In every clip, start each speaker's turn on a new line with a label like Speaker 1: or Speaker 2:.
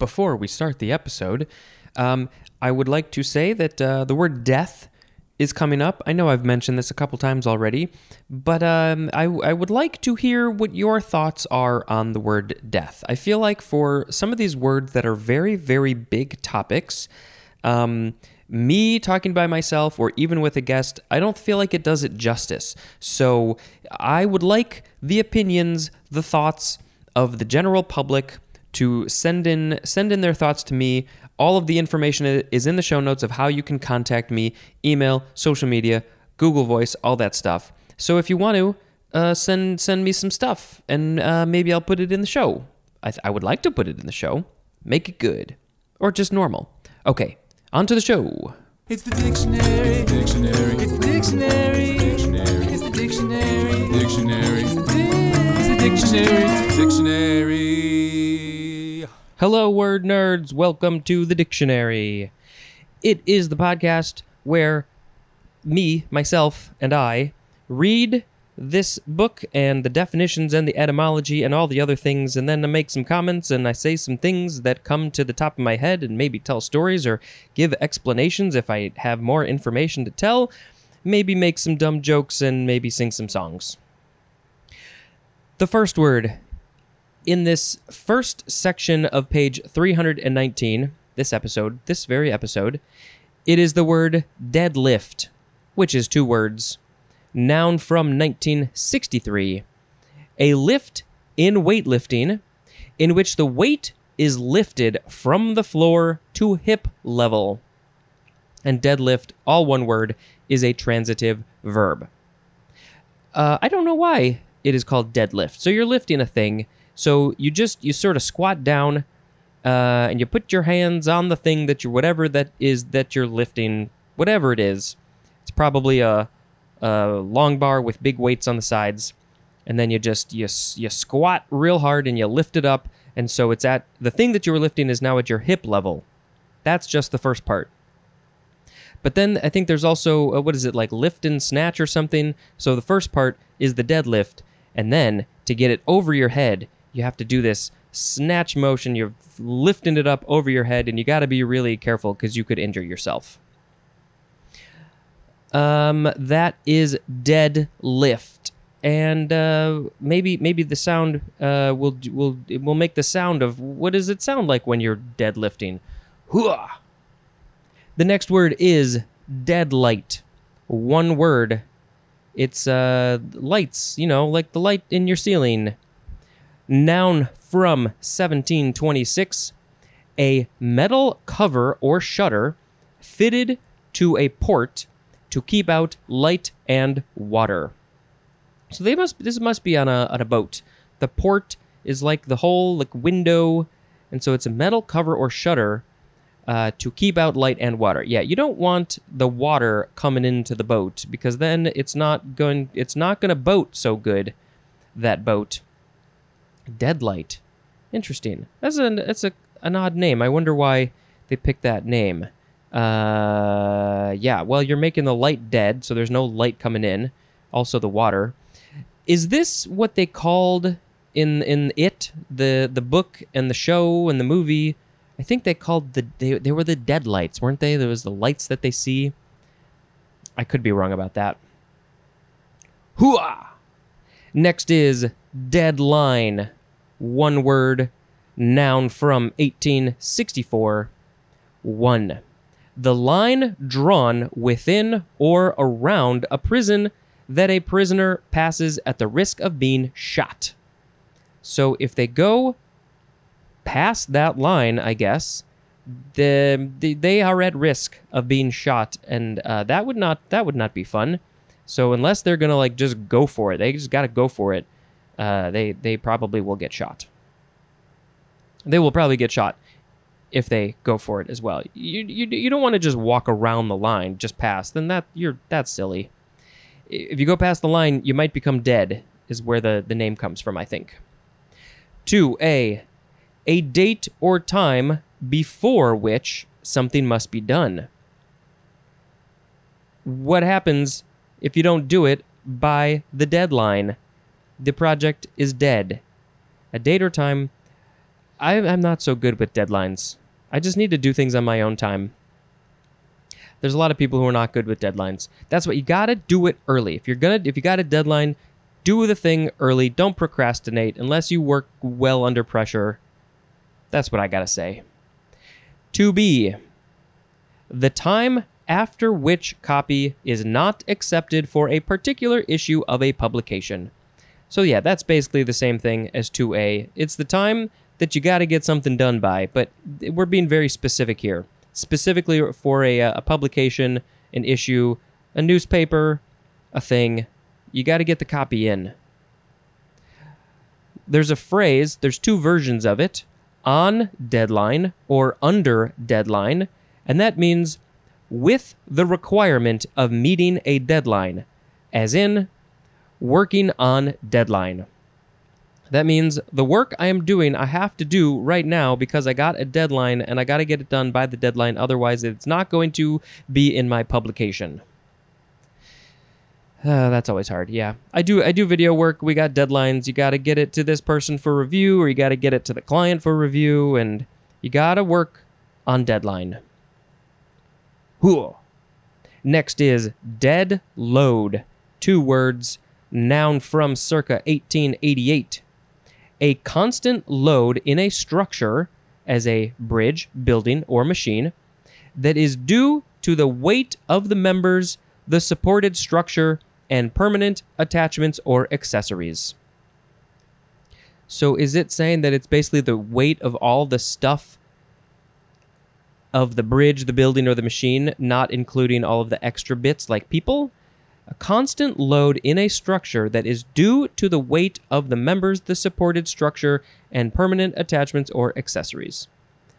Speaker 1: before we start the episode, um, I would like to say that uh, the word death is coming up. I know I've mentioned this a couple times already, but um, I, I would like to hear what your thoughts are on the word death. I feel like for some of these words that are very, very big topics, um, me talking by myself or even with a guest, I don't feel like it does it justice. So I would like the opinions, the thoughts of the general public to send in send in their thoughts to me. All of the information is in the show notes of how you can contact me, email, social media, Google Voice, all that stuff. So if you want to, uh, send send me some stuff, and uh, maybe I'll put it in the show. I, th- I would like to put it in the show. Make it good, or just normal. Okay, on to the show.
Speaker 2: It's the dictionary.
Speaker 3: Dictionary.
Speaker 2: It's the dictionary.
Speaker 3: Dictionary.
Speaker 2: It's the dictionary.
Speaker 3: Dictionary.
Speaker 2: It's the dictionary.
Speaker 3: Dictionary.
Speaker 1: Hello, word nerds. Welcome to the dictionary. It is the podcast where me, myself, and I read this book and the definitions and the etymology and all the other things, and then I make some comments and I say some things that come to the top of my head and maybe tell stories or give explanations if I have more information to tell. Maybe make some dumb jokes and maybe sing some songs. The first word in this first section of page 319, this episode, this very episode, it is the word deadlift, which is two words. Noun from 1963. A lift in weightlifting in which the weight is lifted from the floor to hip level. And deadlift, all one word, is a transitive verb. Uh, I don't know why it is called deadlift. So you're lifting a thing. So you just you sort of squat down, uh, and you put your hands on the thing that you're whatever that is that you're lifting, whatever it is. It's probably a, a long bar with big weights on the sides, and then you just you you squat real hard and you lift it up, and so it's at the thing that you were lifting is now at your hip level. That's just the first part. But then I think there's also uh, what is it like lift and snatch or something. So the first part is the deadlift, and then to get it over your head, you have to do this snatch motion. You're lifting it up over your head, and you got to be really careful because you could injure yourself. Um, that is deadlift, and uh, maybe maybe the sound uh, will will will make the sound of what does it sound like when you're deadlifting? Hooah! The next word is deadlight. One word. It's uh lights, you know, like the light in your ceiling. Noun from 1726. A metal cover or shutter fitted to a port to keep out light and water. So they must this must be on a on a boat. The port is like the whole like window, and so it's a metal cover or shutter uh, to keep out light and water. Yeah, you don't want the water coming into the boat because then it's not going it's not going to boat so good. That boat. Deadlight. Interesting. That's an that's a an odd name. I wonder why they picked that name. Uh, yeah. Well, you're making the light dead, so there's no light coming in. Also, the water. Is this what they called in in it the the book and the show and the movie? I think they called the they, they were the deadlights, weren't they? There was the lights that they see. I could be wrong about that. Hooah! Next is deadline. One word, noun from 1864. One. The line drawn within or around a prison that a prisoner passes at the risk of being shot. So if they go past that line, I guess, the, the they are at risk of being shot, and uh, that would not that would not be fun. So unless they're gonna like just go for it, they just gotta go for it. Uh, they they probably will get shot. They will probably get shot if they go for it as well. You you, you don't want to just walk around the line just past. Then that you're that's silly. If you go past the line, you might become dead. Is where the the name comes from, I think. Two A a date or time before which something must be done. What happens if you don't do it by the deadline? The project is dead. A date or time. I, I'm not so good with deadlines. I just need to do things on my own time. There's a lot of people who are not good with deadlines. That's what you gotta do it early. If you're gonna, if you got a deadline, do the thing early. Don't procrastinate unless you work well under pressure. That's what I gotta say. To be the time after which copy is not accepted for a particular issue of a publication. So yeah, that's basically the same thing as 2A. It's the time that you got to get something done by, but we're being very specific here. Specifically for a, uh, a publication, an issue, a newspaper, a thing, you got to get the copy in. There's a phrase, there's two versions of it on deadline or under deadline, and that means with the requirement of meeting a deadline, as in working on deadline. That means the work I am doing, I have to do right now because I got a deadline and I got to get it done by the deadline. Otherwise, it's not going to be in my publication. Uh, that's always hard. Yeah, I do. I do video work. We got deadlines. You got to get it to this person for review, or you got to get it to the client for review, and you got to work on deadline. Whoa. Next is dead load. Two words. Noun from circa 1888 a constant load in a structure as a bridge, building, or machine that is due to the weight of the members, the supported structure, and permanent attachments or accessories. So, is it saying that it's basically the weight of all the stuff of the bridge, the building, or the machine, not including all of the extra bits like people? A constant load in a structure that is due to the weight of the members, the supported structure, and permanent attachments or accessories.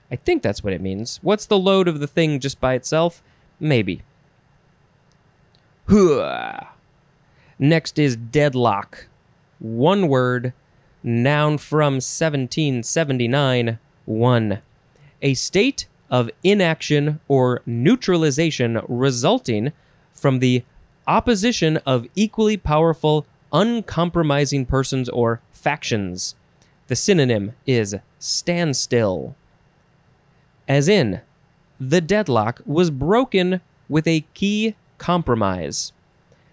Speaker 1: I think that's what it means. What's the load of the thing just by itself? Maybe. Next is deadlock. One word, noun from 1779. One. A state of inaction or neutralization resulting from the opposition of equally powerful, uncompromising persons or factions. The synonym is standstill. As in, the deadlock was broken with a key compromise.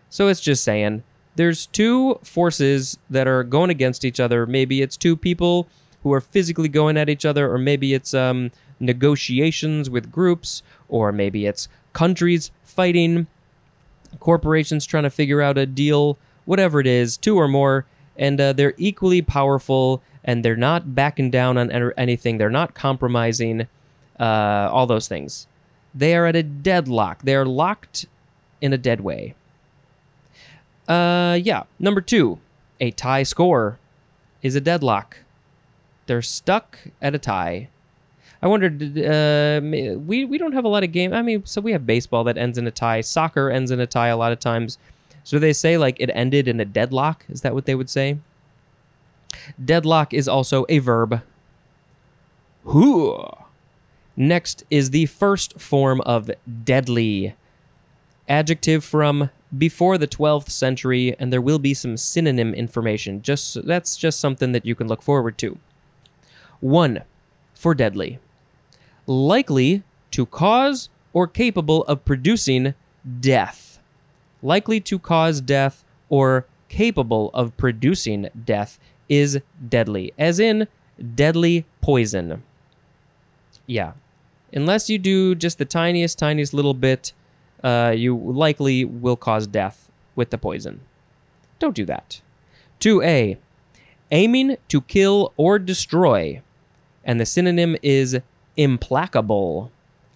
Speaker 1: So it's just saying there's two forces that are going against each other. Maybe it's two people who are physically going at each other, or maybe it's um, negotiations with groups, or maybe it's countries fighting corporations trying to figure out a deal, whatever it is, two or more, and uh, they're equally powerful and they're not backing down on anything. They're not compromising, uh, all those things. They are at a deadlock. They are locked in a dead way. Uh, yeah. Number two, a tie score is a deadlock. They're stuck at a tie. I wondered, uh, we we don't have a lot of game. I mean, so we have baseball that ends in a tie. Soccer ends in a tie a lot of times. So they say like it ended in a deadlock. Is that what they would say? Deadlock is also a verb. Whoo. Next is the first form of deadly. Adjective from before the 12th century, and there will be some synonym information. Just that's just something that you can look forward to. One for deadly likely to cause or capable of producing death. Likely to cause death or capable of producing death is deadly, as in deadly poison. Yeah. Unless you do just the tiniest, tiniest little bit, uh, you likely will cause death with the poison. Don't do that. 2a. Aiming to kill or destroy. And the synonym is implacable.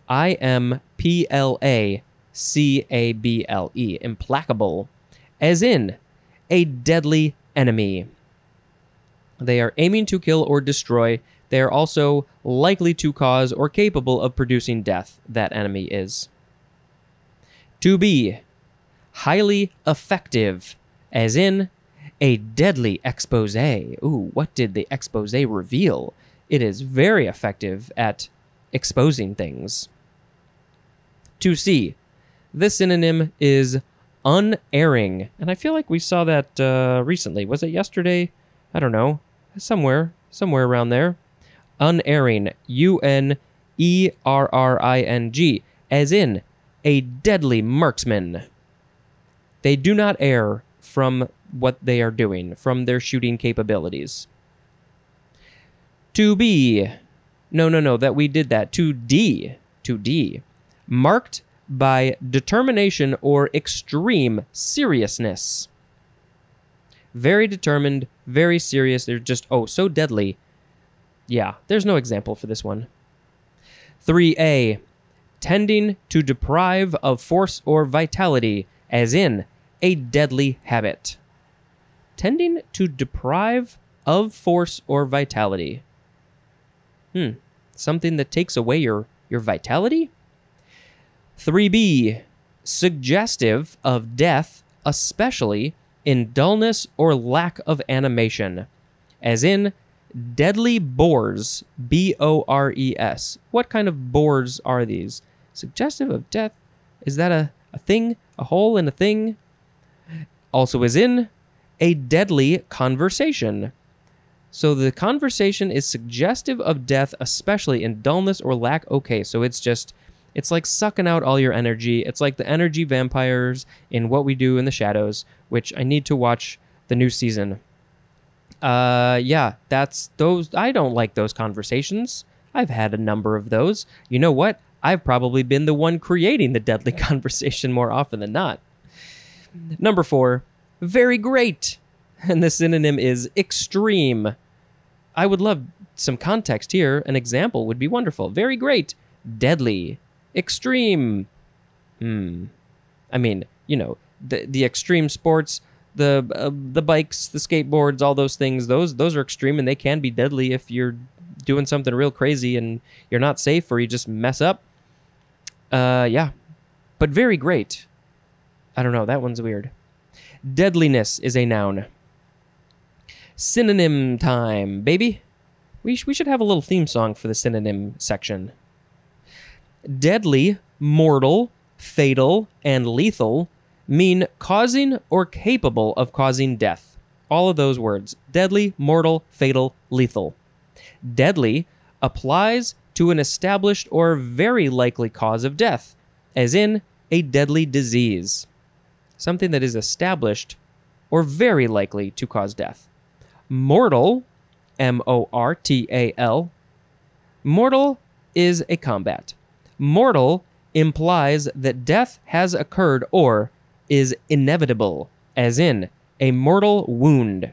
Speaker 1: I M P L A C A B L E. Implacable. As in, a deadly enemy. They are aiming to kill or destroy. They are also likely to cause or capable of producing death. That enemy is. To be highly effective, as in a deadly expose. Ooh, what did the expose reveal? It is very effective at exposing things. To see, this synonym is unerring, and I feel like we saw that uh, recently. Was it yesterday? I don't know. Somewhere, somewhere around there. unerring, U N E R R I N G, as in a deadly marksman. They do not err from what they are doing, from their shooting capabilities. To be. No, no, no, that we did that. To D. To D. Marked by determination or extreme seriousness. Very determined, very serious. They're just, oh, so deadly. Yeah, there's no example for this one. 3A. Tending to deprive of force or vitality, as in a deadly habit. Tending to deprive of force or vitality. Hmm. Something that takes away your, your vitality? 3b. Suggestive of death, especially in dullness or lack of animation, as in deadly bores, B O R E S. What kind of bores are these? Suggestive of death? Is that a, a thing? A hole in a thing? Also, is in a deadly conversation. So the conversation is suggestive of death, especially in dullness or lack. Okay, so it's just, it's like sucking out all your energy. It's like the energy vampires in What We Do in the Shadows, which I need to watch the new season. Uh, yeah, that's those. I don't like those conversations. I've had a number of those. You know what? I've probably been the one creating the deadly conversation more often than not. Number four, very great. And the synonym is extreme. I would love some context here. An example would be wonderful. Very great. Deadly. Extreme. Hmm. I mean, you know, the the extreme sports, the uh, the bikes, the skateboards, all those things. Those those are extreme and they can be deadly if you're doing something real crazy and you're not safe or you just mess up. Uh, yeah, but very great. I don't know. That one's weird. Deadliness is a noun. Synonym time, baby. We, sh- we should have a little theme song for the synonym section. Deadly, mortal, fatal, and lethal mean causing or capable of causing death. All of those words deadly, mortal, fatal, lethal. Deadly applies to an established or very likely cause of death, as in a deadly disease. Something that is established or very likely to cause death. Mortal, M O R T A L, mortal is a combat. Mortal implies that death has occurred or is inevitable, as in a mortal wound.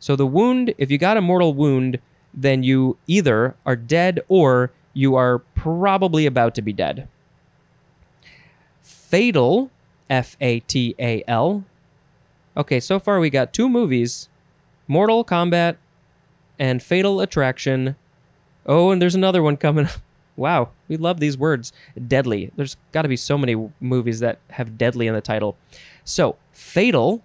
Speaker 1: So the wound, if you got a mortal wound, then you either are dead or you are probably about to be dead. Fatal, F A T A L. Okay, so far we got two movies Mortal Kombat and Fatal Attraction. Oh, and there's another one coming. wow, we love these words. Deadly. There's got to be so many movies that have deadly in the title. So, Fatal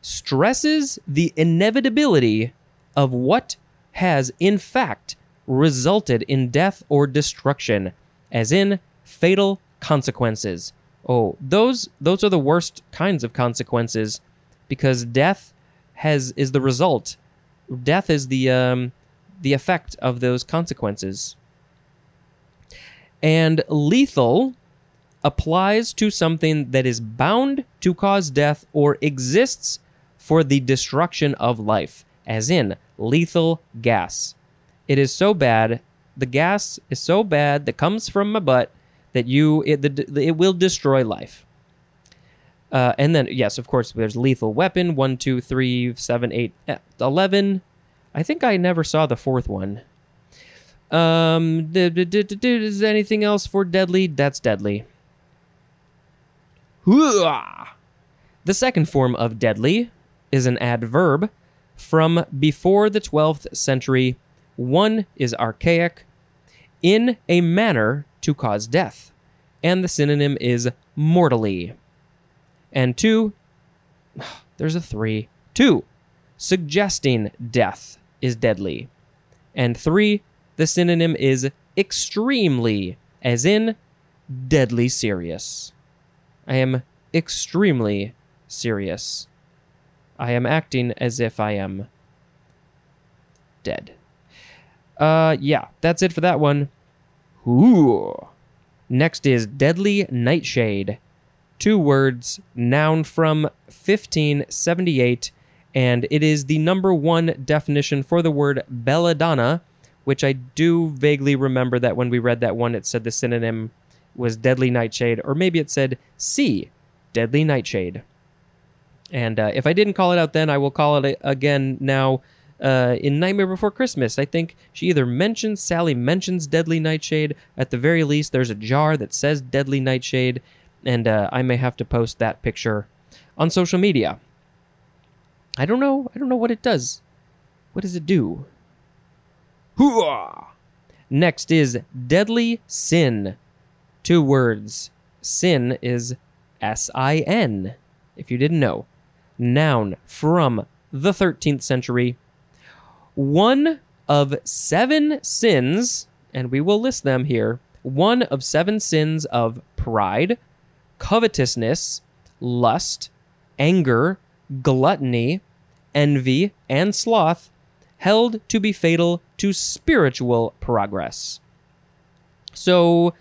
Speaker 1: stresses the inevitability of what has, in fact, resulted in death or destruction, as in fatal consequences. Oh, those those are the worst kinds of consequences because death has is the result. Death is the um, the effect of those consequences. And lethal applies to something that is bound to cause death or exists for the destruction of life, as in lethal gas. It is so bad, the gas is so bad that comes from my butt that you it, the, it will destroy life. Uh, and then, yes, of course, there's Lethal Weapon 1, 2, 3, 7, 8, eh, 11. I think I never saw the fourth one. Um, is anything else for Deadly? That's Deadly. The second form of Deadly is an adverb from before the 12th century. One is archaic, in a manner to cause death, and the synonym is mortally. And two, there's a three. Two, suggesting death is deadly. And three, the synonym is extremely, as in deadly serious. I am extremely serious. I am acting as if I am dead. Uh, yeah, that's it for that one. Ooh. Next is Deadly Nightshade. Two words, noun from 1578, and it is the number one definition for the word belladonna, which I do vaguely remember that when we read that one, it said the synonym was deadly nightshade, or maybe it said C, deadly nightshade. And uh, if I didn't call it out then, I will call it again now uh, in Nightmare Before Christmas. I think she either mentions, Sally mentions Deadly Nightshade. At the very least, there's a jar that says Deadly Nightshade, and uh, I may have to post that picture on social media. I don't know. I don't know what it does. What does it do? Next is Deadly Sin. Two words. Sin is S I N, if you didn't know. Noun from the 13th century. One of seven sins, and we will list them here. One of seven sins of pride, covetousness, lust, anger, gluttony, envy, and sloth, held to be fatal to spiritual progress. So,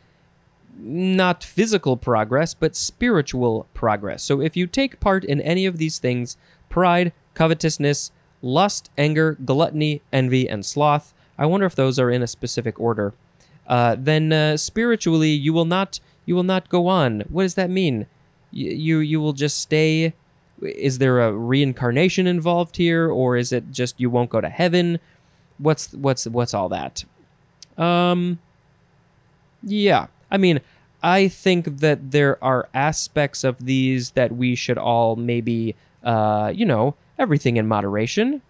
Speaker 1: not physical progress, but spiritual progress. So, if you take part in any of these things pride, covetousness, lust, anger, gluttony, envy, and sloth I wonder if those are in a specific order. Uh, then uh, spiritually, you will not you will not go on. What does that mean? Y- you you will just stay. Is there a reincarnation involved here, or is it just you won't go to heaven? What's what's what's all that? Um. Yeah, I mean, I think that there are aspects of these that we should all maybe, uh, you know, everything in moderation.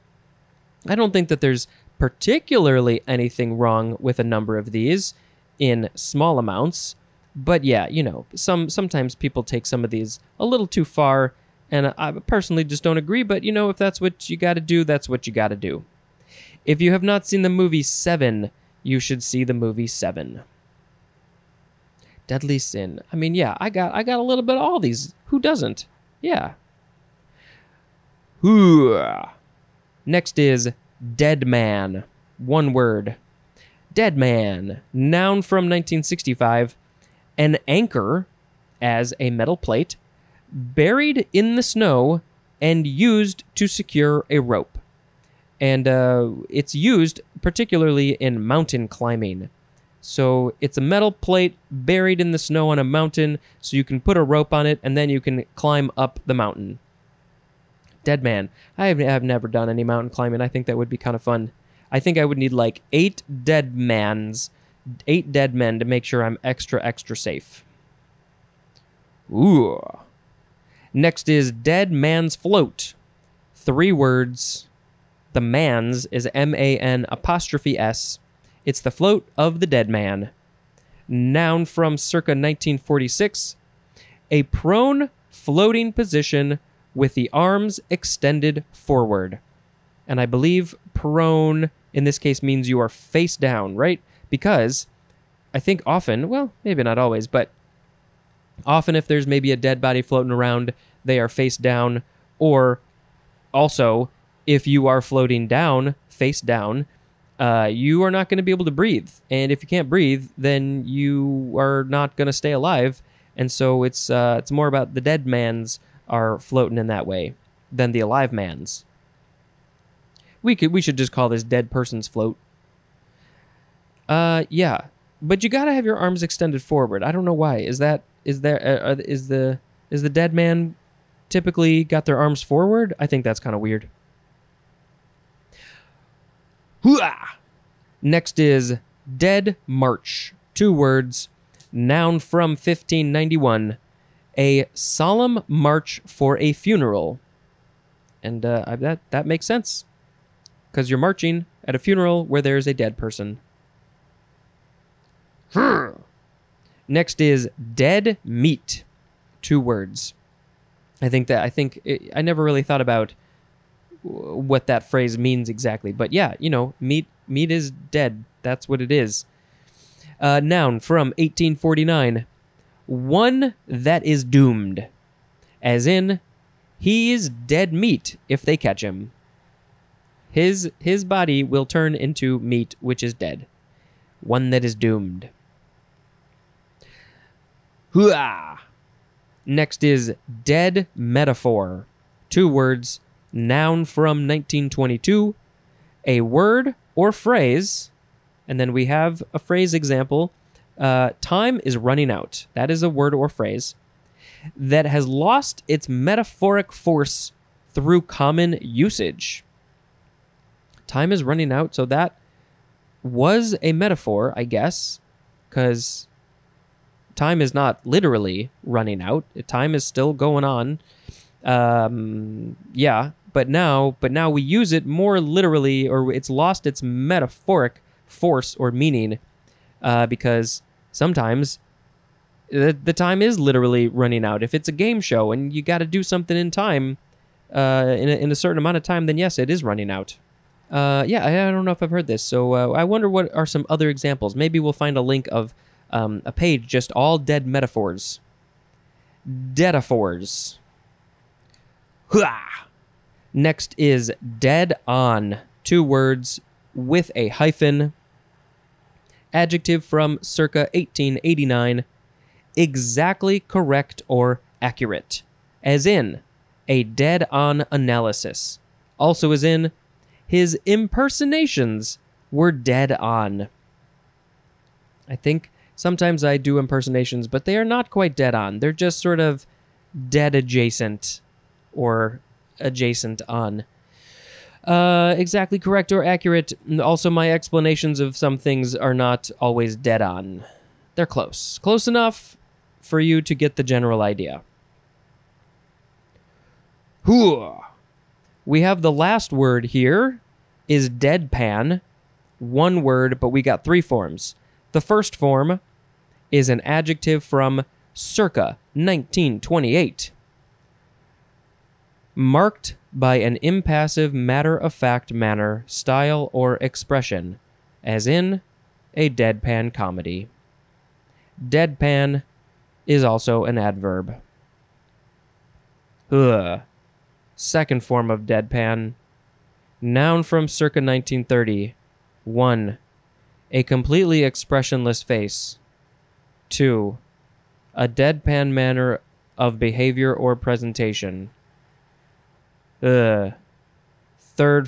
Speaker 1: I don't think that there's particularly anything wrong with a number of these in small amounts. But yeah, you know, some sometimes people take some of these a little too far, and I personally just don't agree. But you know, if that's what you got to do, that's what you got to do. If you have not seen the movie Seven, you should see the movie Seven. Deadly Sin. I mean, yeah, I got I got a little bit of all these. Who doesn't? Yeah. Next is Dead Man. One word. Dead Man. Noun from 1965. An anchor as a metal plate buried in the snow and used to secure a rope. And uh, it's used particularly in mountain climbing. So it's a metal plate buried in the snow on a mountain, so you can put a rope on it and then you can climb up the mountain. Dead man. I have, have never done any mountain climbing. I think that would be kind of fun. I think I would need like eight dead mans, eight dead men to make sure I'm extra, extra safe. Ooh. Next is Dead Man's Float. Three words. The man's is M A N apostrophe S. It's the float of the dead man. Noun from circa 1946. A prone floating position with the arms extended forward. And I believe prone in this case means you are face down, right? Because I think often, well, maybe not always, but often if there's maybe a dead body floating around, they are face down. Or also, if you are floating down, face down, uh, you are not going to be able to breathe. And if you can't breathe, then you are not going to stay alive. And so it's uh, it's more about the dead man's are floating in that way than the alive man's. We could we should just call this dead person's float. Uh, yeah, but you gotta have your arms extended forward. I don't know why. Is that is there uh, is the is the dead man typically got their arms forward? I think that's kind of weird. Hooah! Next is Dead March. Two words. Noun from 1591. A solemn march for a funeral. And uh, that, that makes sense. Because you're marching at a funeral where there's a dead person. Next is dead meat. Two words. I think that I think it, I never really thought about what that phrase means exactly, but yeah, you know, meat meat is dead. That's what it is. Uh, noun from 1849. One that is doomed, as in, he is dead meat if they catch him. His his body will turn into meat which is dead, one that is doomed. Hooah! Next is dead metaphor. Two words, noun from 1922, a word or phrase, and then we have a phrase example. Uh, time is running out. That is a word or phrase that has lost its metaphoric force through common usage. Time is running out, so that was a metaphor, I guess, because time is not literally running out. Time is still going on. Um, yeah, but now, but now we use it more literally, or it's lost its metaphoric force or meaning, uh, because sometimes the, the time is literally running out. If it's a game show and you got to do something in time, uh, in, a, in a certain amount of time, then yes, it is running out. Uh, yeah, I, I don't know if I've heard this. So uh, I wonder what are some other examples. Maybe we'll find a link of um, a page just all dead metaphors. Deadaphors. Hua! Next is dead on. Two words with a hyphen. Adjective from circa 1889 exactly correct or accurate, as in a dead on analysis. Also, as in his impersonations were dead on. I think sometimes I do impersonations, but they are not quite dead on. They're just sort of dead adjacent or adjacent on. Uh, exactly correct or accurate. Also, my explanations of some things are not always dead on. They're close. Close enough for you to get the general idea. Hooah. We have the last word here is deadpan. One word, but we got three forms. The first form is an adjective from circa 1928. Marked by an impassive, matter of fact manner, style, or expression, as in a deadpan comedy. Deadpan is also an adverb. Ugh. Second form of deadpan. Noun from circa 1930. 1. A completely expressionless face. 2. A deadpan manner of behavior or presentation. Third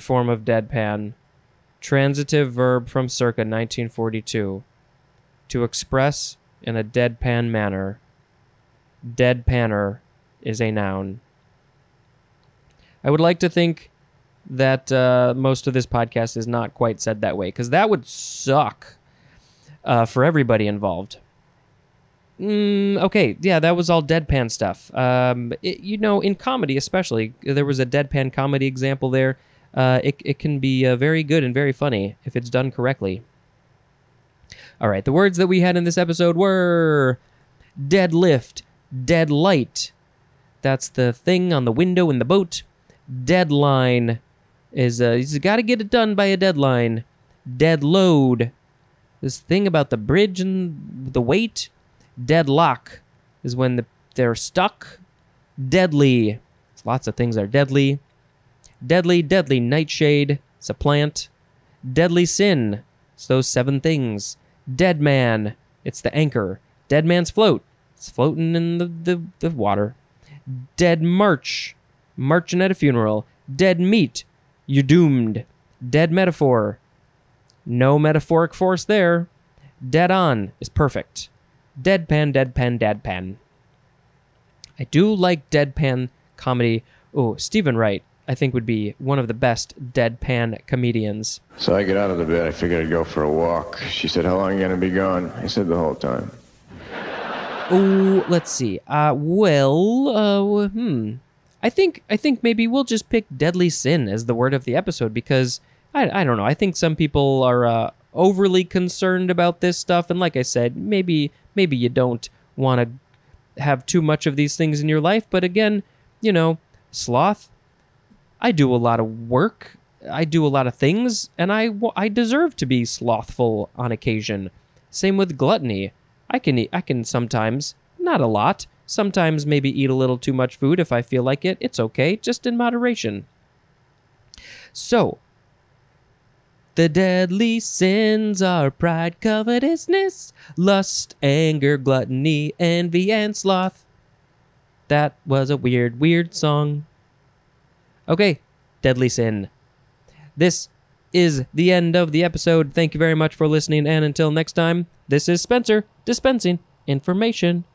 Speaker 1: form of deadpan. Transitive verb from circa 1942. To express in a deadpan manner. Deadpanner is a noun. I would like to think that uh, most of this podcast is not quite said that way because that would suck uh, for everybody involved. Mm, okay, yeah, that was all deadpan stuff. Um, it, you know, in comedy especially, there was a deadpan comedy example there. Uh, it, it can be uh, very good and very funny if it's done correctly. All right, the words that we had in this episode were deadlift, deadlight. That's the thing on the window in the boat. Deadline is uh, he's got to get it done by a deadline. Deadload. This thing about the bridge and the weight. Deadlock is when the, they're stuck. Deadly. Lots of things are deadly. Deadly, deadly nightshade. It's a plant. Deadly sin. It's those seven things. Dead man. It's the anchor. Dead man's float. It's floating in the, the, the water. Dead march. Marching at a funeral. Dead meat. You're doomed. Dead metaphor. No metaphoric force there. Dead on is perfect. Deadpan, deadpan, deadpan. I do like deadpan comedy. Oh, Steven Wright, I think, would be one of the best deadpan comedians.
Speaker 4: So I get out of the bed. I figured I'd go for a walk. She said, How long are you going to be gone? I said, The whole time.
Speaker 1: Oh, let's see. Uh, well, uh, hmm. I think I think maybe we'll just pick deadly sin as the word of the episode because I I don't know. I think some people are uh, overly concerned about this stuff, and like I said, maybe maybe you don't want to have too much of these things in your life. But again, you know, sloth. I do a lot of work. I do a lot of things, and I I deserve to be slothful on occasion. Same with gluttony. I can eat. I can sometimes, not a lot. Sometimes maybe eat a little too much food if I feel like it. It's okay, just in moderation. So, The deadly sins are pride, covetousness, lust, anger, gluttony, envy, and sloth. That was a weird, weird song. Okay, deadly sin. This is the end of the episode. Thank you very much for listening, and until next time, this is Spencer dispensing information.